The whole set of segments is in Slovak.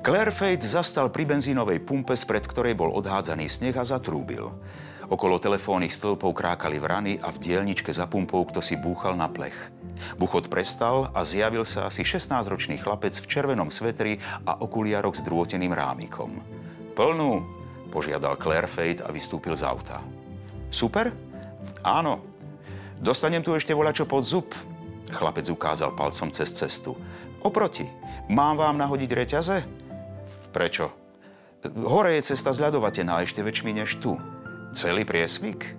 Claire Fate zastal pri benzínovej pumpe, spred ktorej bol odhádzaný sneh a zatrúbil. Okolo telefónnych stĺpov krákali vrany a v dielničke za pumpou kto si búchal na plech. Buchot prestal a zjavil sa asi 16-ročný chlapec v červenom svetri a okuliaroch s drôteným rámikom. Plnú, požiadal Claire Fate a vystúpil z auta. Super? Áno. Dostanem tu ešte volačo pod zub. Chlapec ukázal palcom cez cestu. Oproti. Mám vám nahodiť reťaze? Prečo? Hore je cesta zľadovatená ešte väčšmi než tu. Celý priesvik?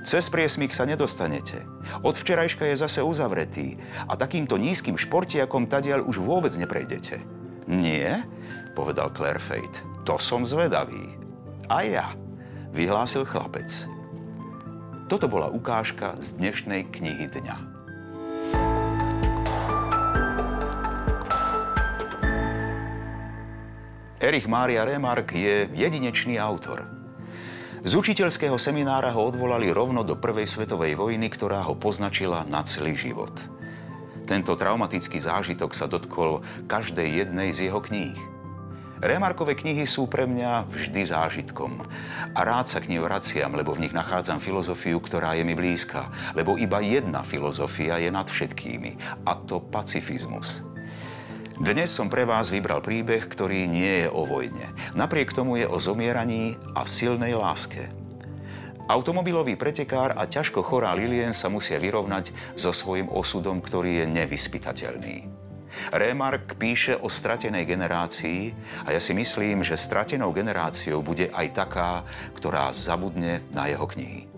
Cez priesmik sa nedostanete. Od včerajška je zase uzavretý a takýmto nízkym športiakom tadiaľ už vôbec neprejdete. Nie, povedal Claire Fate. To som zvedavý. A ja, vyhlásil chlapec. Toto bola ukážka z dnešnej knihy dňa. Erich Mária Remark je jedinečný autor. Z učiteľského seminára ho odvolali rovno do Prvej svetovej vojny, ktorá ho poznačila na celý život. Tento traumatický zážitok sa dotkol každej jednej z jeho kníh. Remarkové knihy sú pre mňa vždy zážitkom. A rád sa k nim vraciam, lebo v nich nachádzam filozofiu, ktorá je mi blízka. Lebo iba jedna filozofia je nad všetkými. A to pacifizmus. Dnes som pre vás vybral príbeh, ktorý nie je o vojne. Napriek tomu je o zomieraní a silnej láske. Automobilový pretekár a ťažko chorá Lilien sa musia vyrovnať so svojím osudom, ktorý je nevyspytateľný. Remark píše o stratenej generácii a ja si myslím, že stratenou generáciou bude aj taká, ktorá zabudne na jeho knihy.